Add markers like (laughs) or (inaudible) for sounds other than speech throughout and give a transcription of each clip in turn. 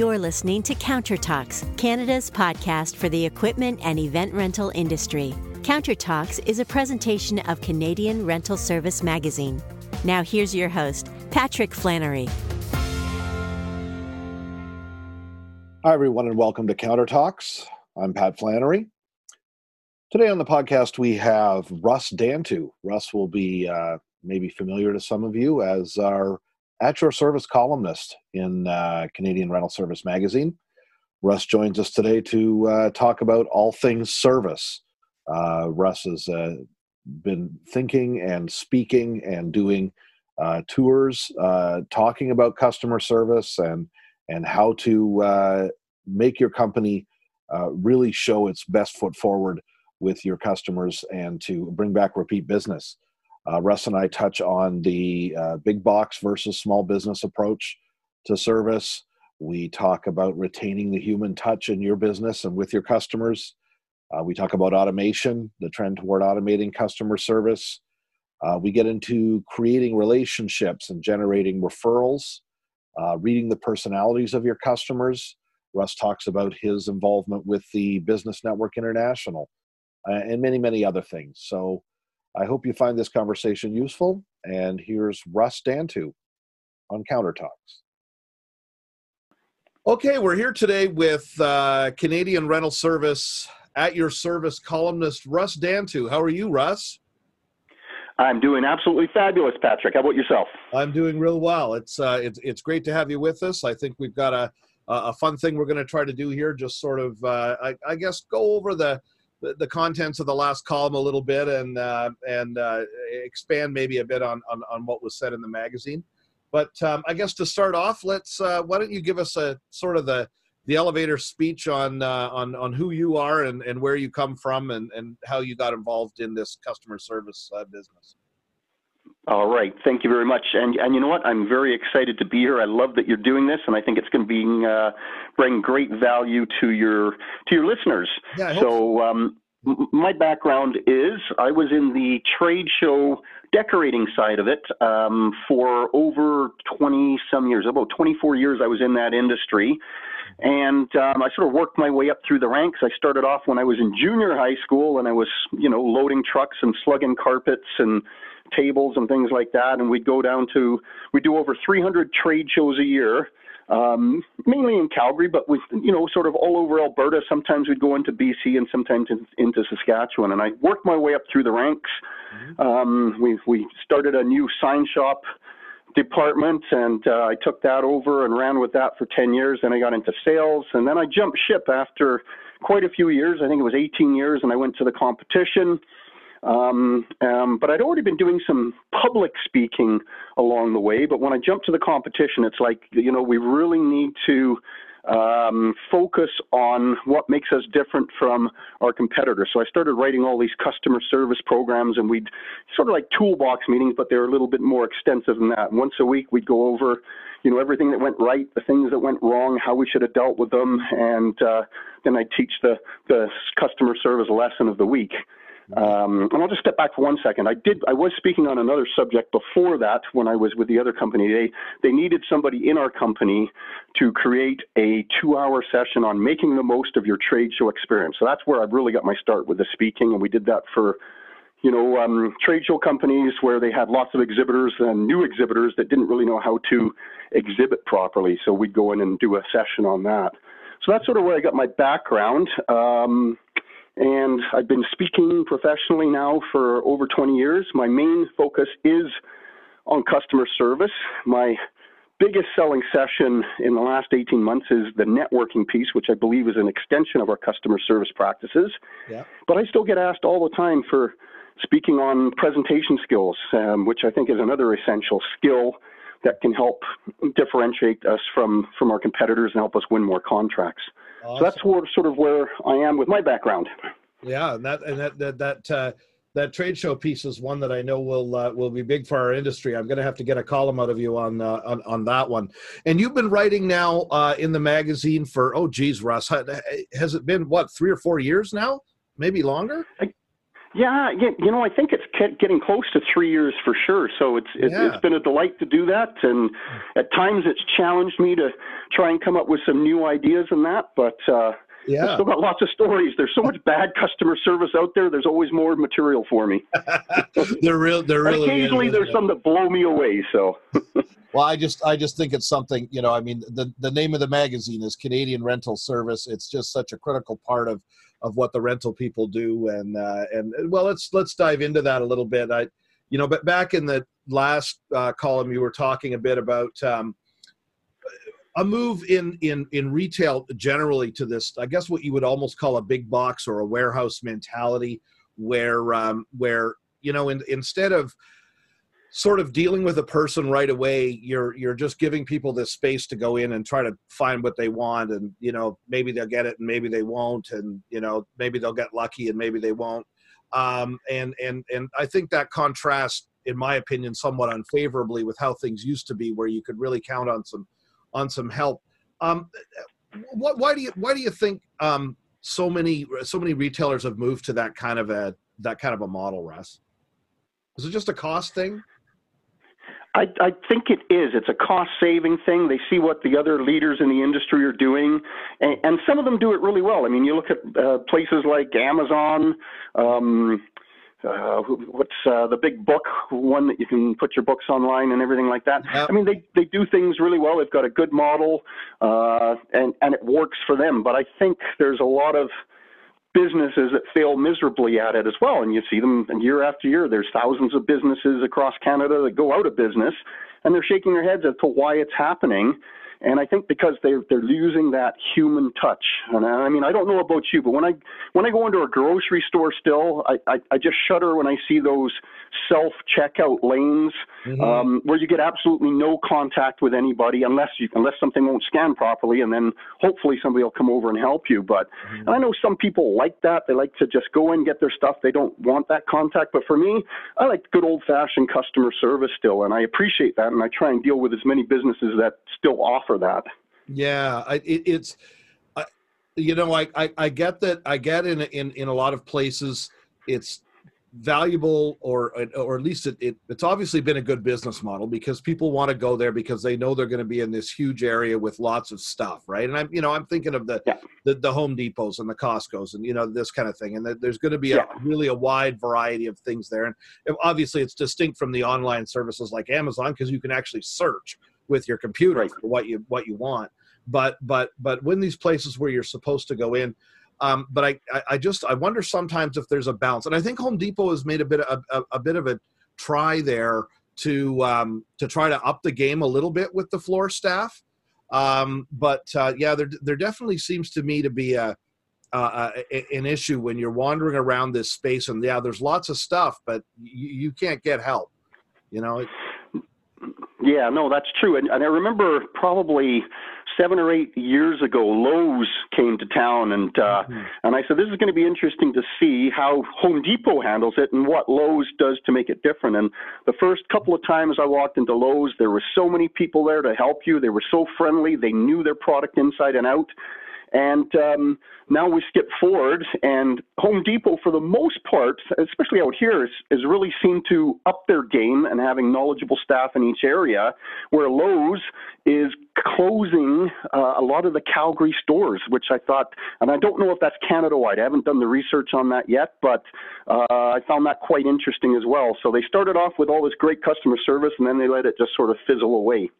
You're listening to Counter Talks, Canada's podcast for the equipment and event rental industry. Counter Talks is a presentation of Canadian Rental Service Magazine. Now, here's your host, Patrick Flannery. Hi, everyone, and welcome to Counter Talks. I'm Pat Flannery. Today on the podcast, we have Russ Dantu. Russ will be uh, maybe familiar to some of you as our at your service columnist in uh, Canadian Rental Service Magazine. Russ joins us today to uh, talk about all things service. Uh, Russ has uh, been thinking and speaking and doing uh, tours, uh, talking about customer service and and how to make your company really show its best foot forward with your customers and to bring back repeat business. Uh, Russ and I touch on the uh, big box versus small business approach to service. We talk about retaining the human touch in your business and with your customers. Uh, we talk about automation, the trend toward automating customer service. Uh, we get into creating relationships and generating referrals, uh, reading the personalities of your customers. Russ talks about his involvement with the Business Network International uh, and many, many other things. So, I hope you find this conversation useful. And here's Russ Dantu on Counter Talks. Okay, we're here today with uh, Canadian Rental Service at your service columnist Russ Dantu. How are you, Russ? I'm doing absolutely fabulous, Patrick. How about yourself? I'm doing real well. It's uh, it's it's great to have you with us. I think we've got a a fun thing we're going to try to do here. Just sort of, uh, I, I guess, go over the the, contents of the last column a little bit and uh, and uh, expand maybe a bit on, on, on what was said in the magazine. But um, I guess to start off, let's uh, why don't you give us a sort of the the elevator speech on uh, on on who you are and, and where you come from and, and how you got involved in this customer service uh, business. All right. Thank you very much. And and you know what? I'm very excited to be here. I love that you're doing this, and I think it's going to be uh, bring great value to your to your listeners. Yeah, so. Um, my background is I was in the trade show decorating side of it um, for over 20 some years, about 24 years I was in that industry. And um, I sort of worked my way up through the ranks. I started off when I was in junior high school and I was, you know, loading trucks and slugging carpets and tables and things like that. And we'd go down to, we do over 300 trade shows a year, um, mainly in Calgary, but with, you know, sort of all over Alberta. Sometimes we'd go into BC and sometimes in, into Saskatchewan. And I worked my way up through the ranks. Mm-hmm. Um, we, we started a new sign shop department and uh, I took that over and ran with that for 10 years. Then I got into sales and then I jumped ship after quite a few years. I think it was 18 years and I went to the competition. Um, um, but I'd already been doing some public speaking along the way. But when I jumped to the competition, it's like, you know, we really need to um, focus on what makes us different from our competitors. So I started writing all these customer service programs, and we'd sort of like toolbox meetings, but they were a little bit more extensive than that. Once a week, we'd go over, you know, everything that went right, the things that went wrong, how we should have dealt with them, and uh, then I'd teach the the customer service lesson of the week. Um, and I'll just step back for one second. I did. I was speaking on another subject before that when I was with the other company. They they needed somebody in our company to create a two-hour session on making the most of your trade show experience. So that's where I really got my start with the speaking, and we did that for you know, um, trade show companies where they had lots of exhibitors and new exhibitors that didn't really know how to exhibit properly. So we'd go in and do a session on that. So that's sort of where I got my background. Um, and I've been speaking professionally now for over 20 years. My main focus is on customer service. My biggest selling session in the last 18 months is the networking piece, which I believe is an extension of our customer service practices. Yeah. But I still get asked all the time for speaking on presentation skills, um, which I think is another essential skill that can help differentiate us from, from our competitors and help us win more contracts. Awesome. So that's where, sort of where I am with my background. Yeah, and that and that that that, uh, that trade show piece is one that I know will uh, will be big for our industry. I'm going to have to get a column out of you on uh, on on that one. And you've been writing now uh, in the magazine for oh geez, Russ, has it been what three or four years now? Maybe longer. I, Yeah, you know, I think it's getting close to three years for sure. So it's it's, yeah. it's been a delight to do that, and at times it's challenged me to try and come up with some new ideas and that. But uh, yeah. I've still got lots of stories. There's so much (laughs) bad customer service out there. There's always more material for me. (laughs) there real, there really. occasionally, there's some that blow me away. So. (laughs) well, I just, I just think it's something. You know, I mean, the the name of the magazine is Canadian Rental Service. It's just such a critical part of of what the rental people do, and uh, and well, let's let's dive into that a little bit. I, you know, but back in the last uh, column, you were talking a bit about. Um, a move in in in retail generally to this i guess what you would almost call a big box or a warehouse mentality where um, where you know in, instead of sort of dealing with a person right away you're you're just giving people this space to go in and try to find what they want and you know maybe they'll get it and maybe they won't and you know maybe they'll get lucky and maybe they won't um, and and and i think that contrasts in my opinion somewhat unfavorably with how things used to be where you could really count on some on some help. Um, what, why do you why do you think um, so many so many retailers have moved to that kind of a that kind of a model, Russ? Is it just a cost thing? I, I think it is. It's a cost saving thing. They see what the other leaders in the industry are doing, and, and some of them do it really well. I mean, you look at uh, places like Amazon, um, uh, what's uh, the big book one that you can put your books online and everything like that. Yep. I mean, they they do things really well. They've got a good model, uh, and and it works for them. But I think there's a lot of businesses that fail miserably at it as well, and you see them year after year. There's thousands of businesses across Canada that go out of business, and they're shaking their heads as to why it's happening. And I think because they're they're losing that human touch. And I mean, I don't know about you, but when I when I go into a grocery store, still, I I, I just shudder when I see those self checkout lanes mm-hmm. um, where you get absolutely no contact with anybody unless you unless something won't scan properly, and then hopefully somebody will come over and help you. But mm-hmm. and I know some people like that; they like to just go in get their stuff. They don't want that contact. But for me, I like good old fashioned customer service still, and I appreciate that, and I try and deal with as many businesses that still offer that. Yeah, I, it, it's. you know, I, I, I get that. I get in in in a lot of places, it's valuable or or at least it, it, it's obviously been a good business model because people want to go there because they know they're going to be in this huge area with lots of stuff right and i'm you know i'm thinking of the yeah. the, the, home depots and the costcos and you know this kind of thing and there's going to be yeah. a really a wide variety of things there and obviously it's distinct from the online services like amazon because you can actually search with your computer right. what you what you want but but but when these places where you're supposed to go in um, but I, I just I wonder sometimes if there's a balance, and I think Home Depot has made a bit of, a, a bit of a try there to um, to try to up the game a little bit with the floor staff. Um, but uh, yeah, there there definitely seems to me to be a, uh, an issue when you're wandering around this space, and yeah, there's lots of stuff, but you, you can't get help. You know. Yeah, no, that's true, and, and I remember probably seven or eight years ago, Lowe's came to town, and uh, mm-hmm. and I said this is going to be interesting to see how Home Depot handles it and what Lowe's does to make it different. And the first couple of times I walked into Lowe's, there were so many people there to help you. They were so friendly. They knew their product inside and out. And um, now we skip forward, and Home Depot, for the most part, especially out here, has really seemed to up their game and having knowledgeable staff in each area, where Lowe's is closing uh, a lot of the Calgary stores, which I thought, and I don't know if that's Canada wide. I haven't done the research on that yet, but uh, I found that quite interesting as well. So they started off with all this great customer service, and then they let it just sort of fizzle away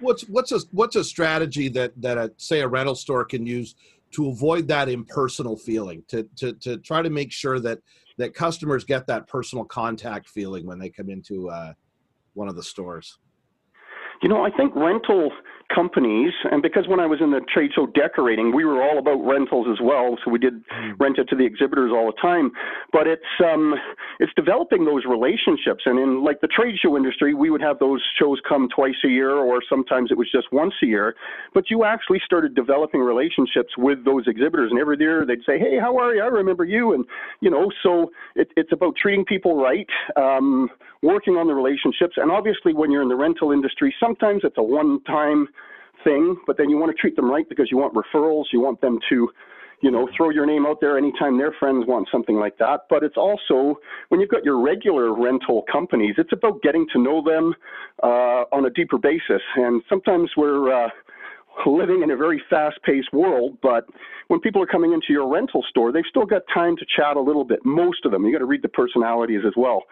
what's what's a what's a strategy that that a say a rental store can use to avoid that impersonal feeling to to to try to make sure that that customers get that personal contact feeling when they come into uh, one of the stores? You know, I think rental companies, and because when I was in the trade show decorating, we were all about rentals as well, so we did mm. rent it to the exhibitors all the time. But it's um, it's developing those relationships, and in like the trade show industry, we would have those shows come twice a year, or sometimes it was just once a year. But you actually started developing relationships with those exhibitors, and every year they'd say, "Hey, how are you? I remember you," and you know, so it, it's about treating people right, um, working on the relationships, and obviously when you're in the rental industry, sometimes it's a one time thing, but then you want to treat them right because you want referrals. You want them to you know, throw your name out there anytime their friends want something like that. But it's also when you've got your regular rental companies, it's about getting to know them uh, on a deeper basis. And sometimes we're uh, living in a very fast-paced world, but when people are coming into your rental store, they've still got time to chat a little bit. Most of them, you got to read the personalities as well.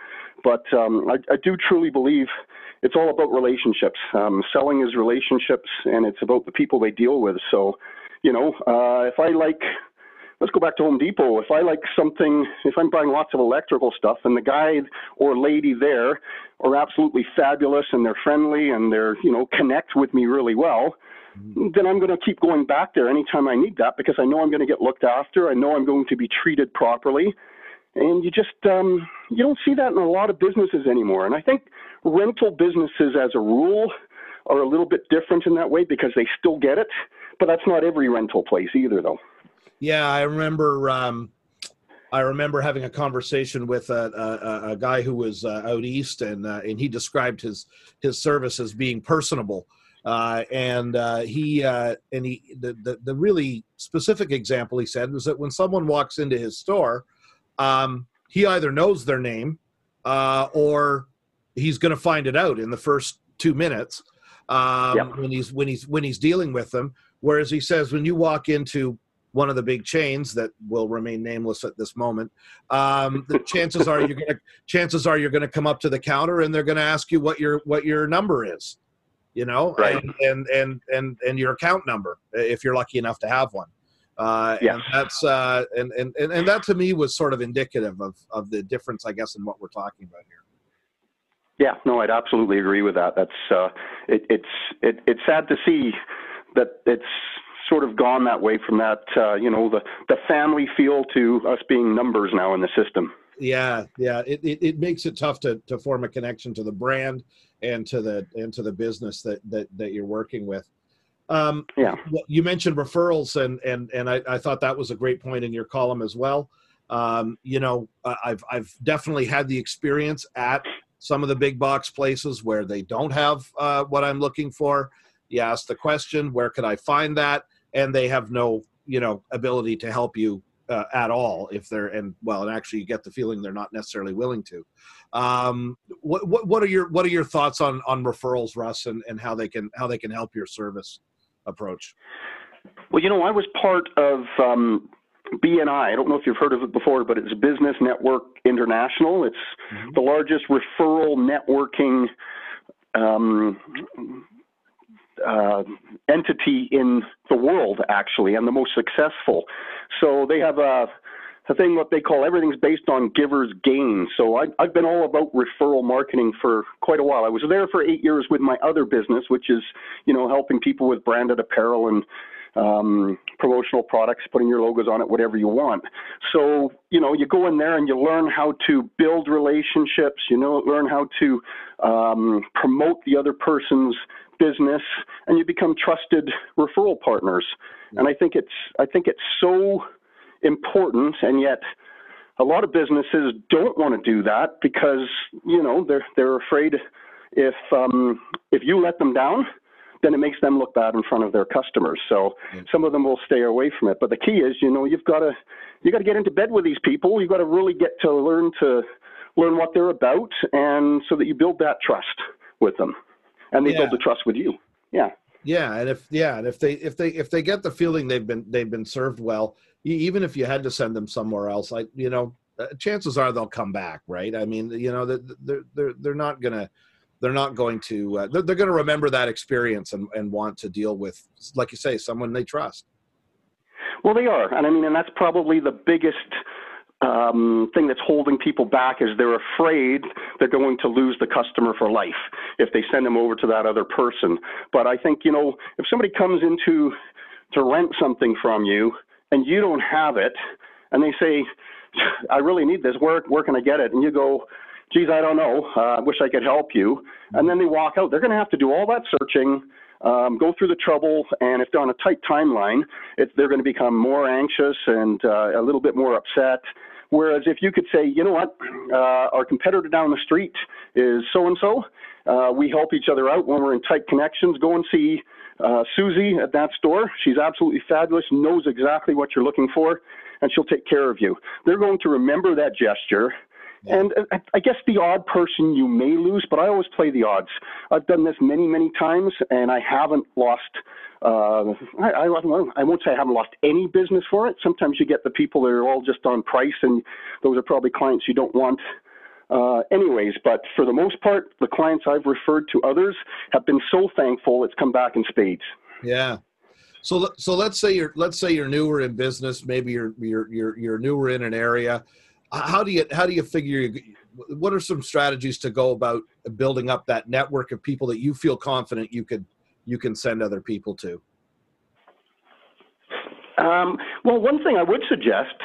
But um, I, I do truly believe it's all about relationships. Um, selling is relationships, and it's about the people they deal with. So, you know, uh, if I like, let's go back to Home Depot. If I like something, if I'm buying lots of electrical stuff, and the guy or lady there are absolutely fabulous, and they're friendly, and they're you know connect with me really well. Then I'm going to keep going back there anytime I need that because I know I'm going to get looked after. I know I'm going to be treated properly, and you just um, you don't see that in a lot of businesses anymore. And I think rental businesses, as a rule, are a little bit different in that way because they still get it, but that's not every rental place either, though. Yeah, I remember. Um, I remember having a conversation with a, a, a guy who was uh, out east, and uh, and he described his his service as being personable. Uh, and uh, he uh, and he the, the, the really specific example he said was that when someone walks into his store, um, he either knows their name uh, or he's going to find it out in the first two minutes um, yep. when he's when he's when he's dealing with them. Whereas he says when you walk into one of the big chains that will remain nameless at this moment, um, the (laughs) chances are you're going to chances are you're going to come up to the counter and they're going to ask you what your what your number is, you know, right. and, and and and and your account number if you're lucky enough to have one. Uh, yeah. And that's uh, and, and and that to me was sort of indicative of of the difference, I guess, in what we're talking about here. Yeah, no, I'd absolutely agree with that. That's uh, it, it's it, it's sad to see that it's sort of gone that way from that uh, you know the the family feel to us being numbers now in the system. Yeah, yeah, it, it, it makes it tough to to form a connection to the brand and to the and to the business that that that you're working with. Um, yeah, you mentioned referrals, and and and I, I thought that was a great point in your column as well. Um, you know, I've I've definitely had the experience at some of the big box places where they don't have uh, what I'm looking for. You ask the question, where could I find that? And they have no, you know, ability to help you uh, at all if they're and well, and actually you get the feeling they're not necessarily willing to. Um, what, what what are your what are your thoughts on on referrals, Russ, and, and how they can how they can help your service approach? Well, you know, I was part of um, BNI. I don't know if you've heard of it before, but it's Business Network International. It's mm-hmm. the largest referral networking um, uh, entity in the world, actually, and the most successful. So they have a, a thing what they call everything's based on givers gain. So I, I've been all about referral marketing for quite a while. I was there for eight years with my other business, which is you know helping people with branded apparel and um, promotional products, putting your logos on it, whatever you want. So, you know, you go in there and you learn how to build relationships, you know, learn how to um, promote the other person's business, and you become trusted referral partners. And I think it's, I think it's so important, and yet a lot of businesses don't want to do that because, you know, they're, they're afraid if, um, if you let them down, then it makes them look bad in front of their customers. So some of them will stay away from it. But the key is, you know, you've got to you've got to get into bed with these people. You've got to really get to learn to learn what they're about, and so that you build that trust with them, and they yeah. build the trust with you. Yeah. Yeah, and if yeah, and if they if they if they get the feeling they've been they've been served well, even if you had to send them somewhere else, like you know, uh, chances are they'll come back, right? I mean, you know, they're they're they're not gonna they're not going to uh, they're, they're going to remember that experience and, and want to deal with like you say someone they trust well they are and i mean and that's probably the biggest um, thing that's holding people back is they're afraid they're going to lose the customer for life if they send them over to that other person. But I think you know if somebody comes into to rent something from you and you don't have it, and they say, "I really need this. Where where can I get it?" and you go, geez, I don't know. Uh, I wish I could help you. And then they walk out. They're going to have to do all that searching, um, go through the trouble, and if they're on a tight timeline, they're going to become more anxious and uh, a little bit more upset. Whereas if you could say, you know what, uh, our competitor down the street is so and so, Uh, we help each other out when we're in tight connections. Go and see uh, Susie at that store. She's absolutely fabulous, knows exactly what you're looking for, and she'll take care of you. They're going to remember that gesture. And uh, I guess the odd person you may lose, but I always play the odds. I've done this many, many times, and I haven't lost. Uh, I, I, I won't say I haven't lost any business for it. Sometimes you get the people that are all just on price, and those are probably clients you don't want uh, anyways, but for the most part, the clients I've referred to others have been so thankful it's come back in spades. Yeah. So, so let's say you're let's say you're newer in business. Maybe you're you're you're, you're newer in an area. How do you how do you figure? What are some strategies to go about building up that network of people that you feel confident you could you can send other people to? Um, well, one thing I would suggest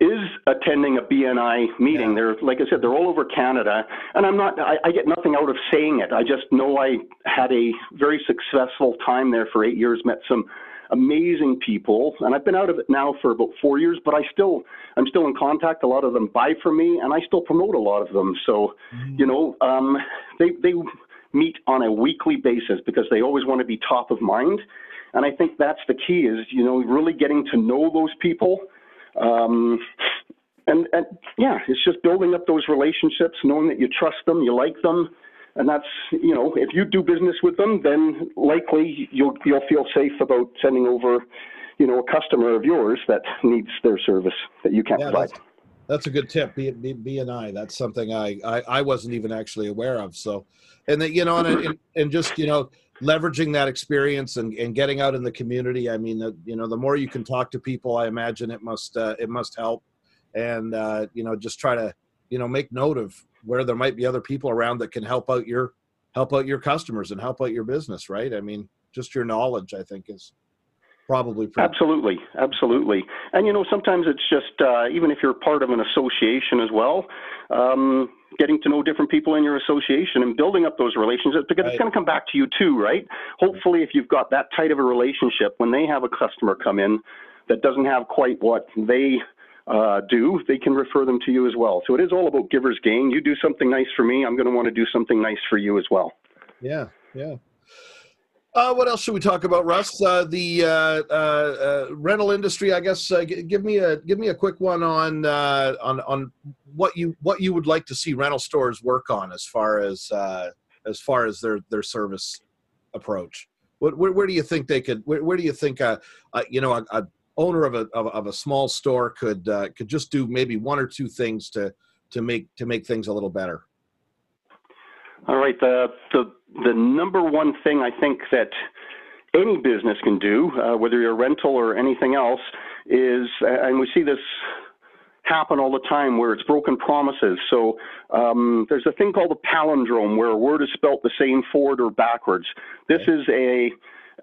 is attending a BNI meeting. Yeah. They're, like I said, they're all over Canada, and I'm not. I, I, get nothing out of saying it. I just know I had a very successful time there for eight years. Met some amazing people, and I've been out of it now for about four years. But I still, I'm still in contact. A lot of them buy from me, and I still promote a lot of them. So, mm-hmm. you know, um, they they meet on a weekly basis because they always want to be top of mind. And I think that's the key is, you know, really getting to know those people um, and, and yeah, it's just building up those relationships, knowing that you trust them, you like them, and that's you know if you do business with them, then likely you'll you'll feel safe about sending over, you know, a customer of yours that needs their service that you can't yeah, provide. That's, that's, a good tip. B, B, B and I. That's something I, I I wasn't even actually aware of. So, and that you know, and, and and just you know leveraging that experience and, and getting out in the community i mean the, you know the more you can talk to people i imagine it must uh, it must help and uh, you know just try to you know make note of where there might be other people around that can help out your help out your customers and help out your business right? I mean just your knowledge i think is probably pretty- absolutely absolutely. And you know sometimes it's just uh, even if you're part of an association as well um, getting to know different people in your association and building up those relationships because right. it's going to come back to you too right? Hopefully if you've got that tight of a relationship when they have a customer come in that doesn't have quite what they uh, do, they can refer them to you as well. So it is all about giver's gain. You do something nice for me, I'm going to want to do something nice for you as well. Yeah, yeah. Uh, what else should we talk about, Russ? Uh, the uh, uh, uh rental industry, I guess. Uh, g- give me a give me a quick one on on on what you what you would like to see rental stores work on as far as as far as their their service approach. What, where, where do you think they could? Where, where do you think a, a you know a, a, owner of a of, of, a small store could could just do maybe one or two things to to make to make things a little better? All right. The, the, the number one thing I think that any business can do, uh, whether you're a rental or anything else, is, and we see this happen all the time where it's broken promises. So um, there's a thing called a palindrome where a word is spelt the same forward or backwards. This is a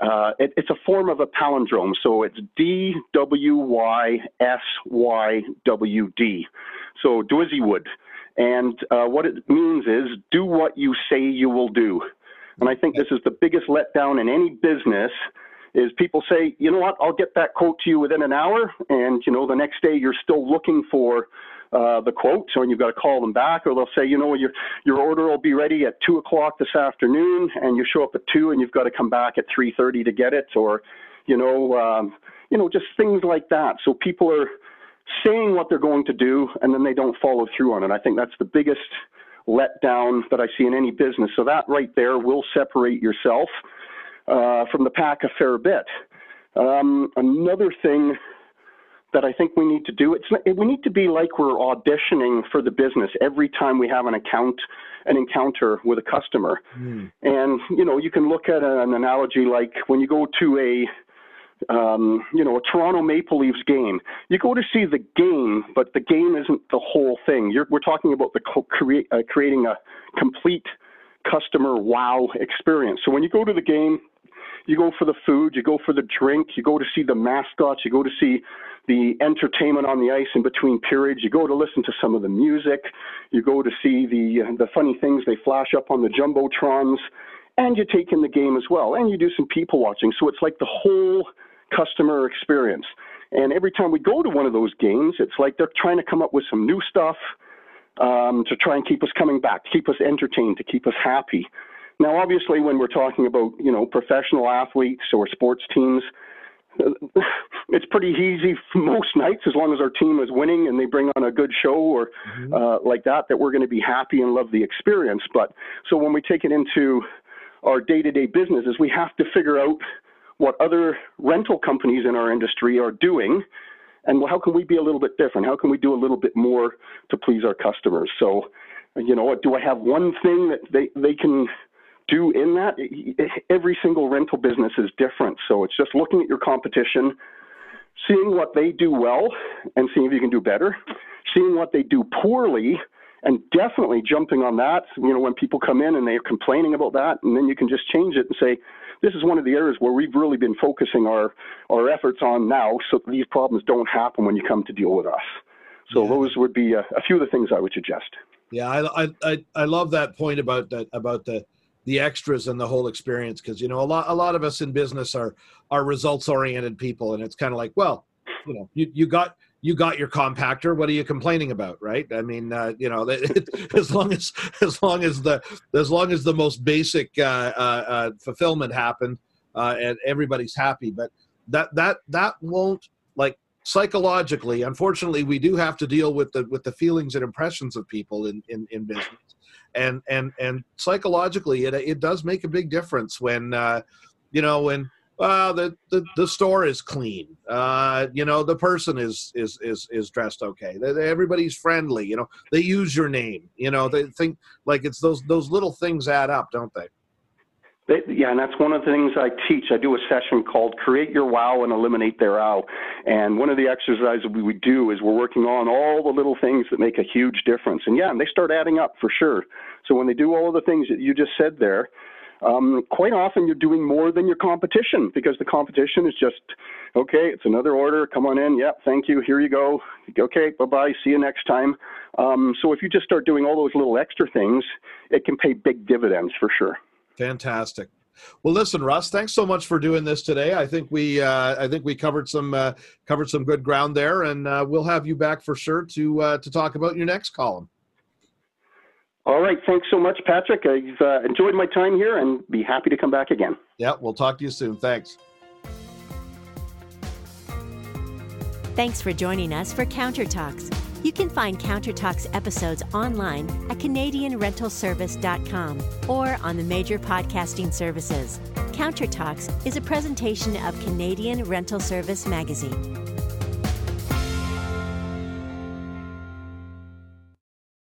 uh, it, it's a form of a palindrome. So it's D W Y S Y W D. So Wood. And uh, what it means is do what you say you will do. And I think this is the biggest letdown in any business is people say, you know what, I'll get that quote to you within an hour. And, you know, the next day you're still looking for uh, the quote, so you've got to call them back, or they'll say, you know, your your order will be ready at two o'clock this afternoon, and you show up at two, and you've got to come back at three thirty to get it, or, you know, um, you know, just things like that. So people are saying what they're going to do and then they don't follow through on it. I think that's the biggest letdown that I see in any business. So that right there will separate yourself uh, from the pack a fair bit. Um, another thing that I think we need to do it's we need to be like we're auditioning for the business every time we have an account an encounter with a customer. Mm. And you know, you can look at an analogy like when you go to a um, you know, a Toronto Maple Leafs game. You go to see the game, but the game isn't the whole thing. You're, we're talking about the co- create, uh, creating a complete customer wow experience. So when you go to the game, you go for the food, you go for the drink, you go to see the mascots, you go to see the entertainment on the ice in between periods, you go to listen to some of the music, you go to see the uh, the funny things they flash up on the jumbotrons, and you take in the game as well, and you do some people watching. So it's like the whole customer experience. And every time we go to one of those games, it's like they're trying to come up with some new stuff. um, to try and keep us coming back, to keep us entertained, to keep us happy. Now, obviously, when we're talking about you know professional athletes or sports teams, it's pretty easy most nights as long as our team is winning and they bring on a good show or mm-hmm. uh, like that that we're going to be happy and love the experience. But so when we take it into our day-to-day businesses we have to figure out what other rental companies in our industry are doing and how can we be a little bit different? How can we do a little bit more to please our customers? So you know do i have one thing that they, they can do in that. Every single rental business is different. So it's just looking at your competition, seeing what they do well and seeing if you can do better, seeing what they do poorly and definitely jumping on that. You know, when people come in and they're complaining about that, and then you can just change it and say, this is one of the areas where we've really been focusing our, our efforts on now so these problems don't happen when you come to deal with us. So yeah. those would be a, a, few of the things I would suggest. Yeah, I, I, I love that point about that about the the extras and the whole experience because you know a lot a lot of us in business are are results oriented people and it's kind of like well you know you, you got you got your compactor what are you complaining about right? I mean uh, you know (laughs) as long as as long as the as long as the most basic uh, uh, uh fulfillment happened uh, and everybody's happy but that that that won't like psychologically unfortunately we do have to deal with the with the feelings and impressions of people in in, in business and and and psychologically it it does make a big difference when uh, you know when the, the the store is clean. Uh, you know, the person is is is is dressed okay. They, they, everybody's friendly. You know, they use your name. You know, they think like it's those those little things add up, don't they? Yeah, and that's one of the things I teach. I do a session called Create Your Wow and Eliminate Their Ow. And one of the exercises we do is we're working on all the little things that make a huge difference. And yeah, and they start adding up for sure. So when they do all of the things that you just said there, um, quite often you're doing more than your competition because the competition is just, okay, it's another order. Come on in. Yep, thank you. Here you go. Okay, bye bye. See you next time. Um, so if you just start doing all those little extra things, it can pay big dividends for sure. Fantastic. Well, listen, Russ. Thanks so much for doing this today. I think we, uh, I think we covered some uh, covered some good ground there, and uh, we'll have you back for sure to uh, to talk about your next column. All right. Thanks so much, Patrick. I've uh, enjoyed my time here, and be happy to come back again. Yeah, we'll talk to you soon. Thanks. Thanks for joining us for Counter Talks. You can find Countertalks episodes online at CanadianRentalService.com or on the major podcasting services. Countertalks is a presentation of Canadian Rental Service Magazine.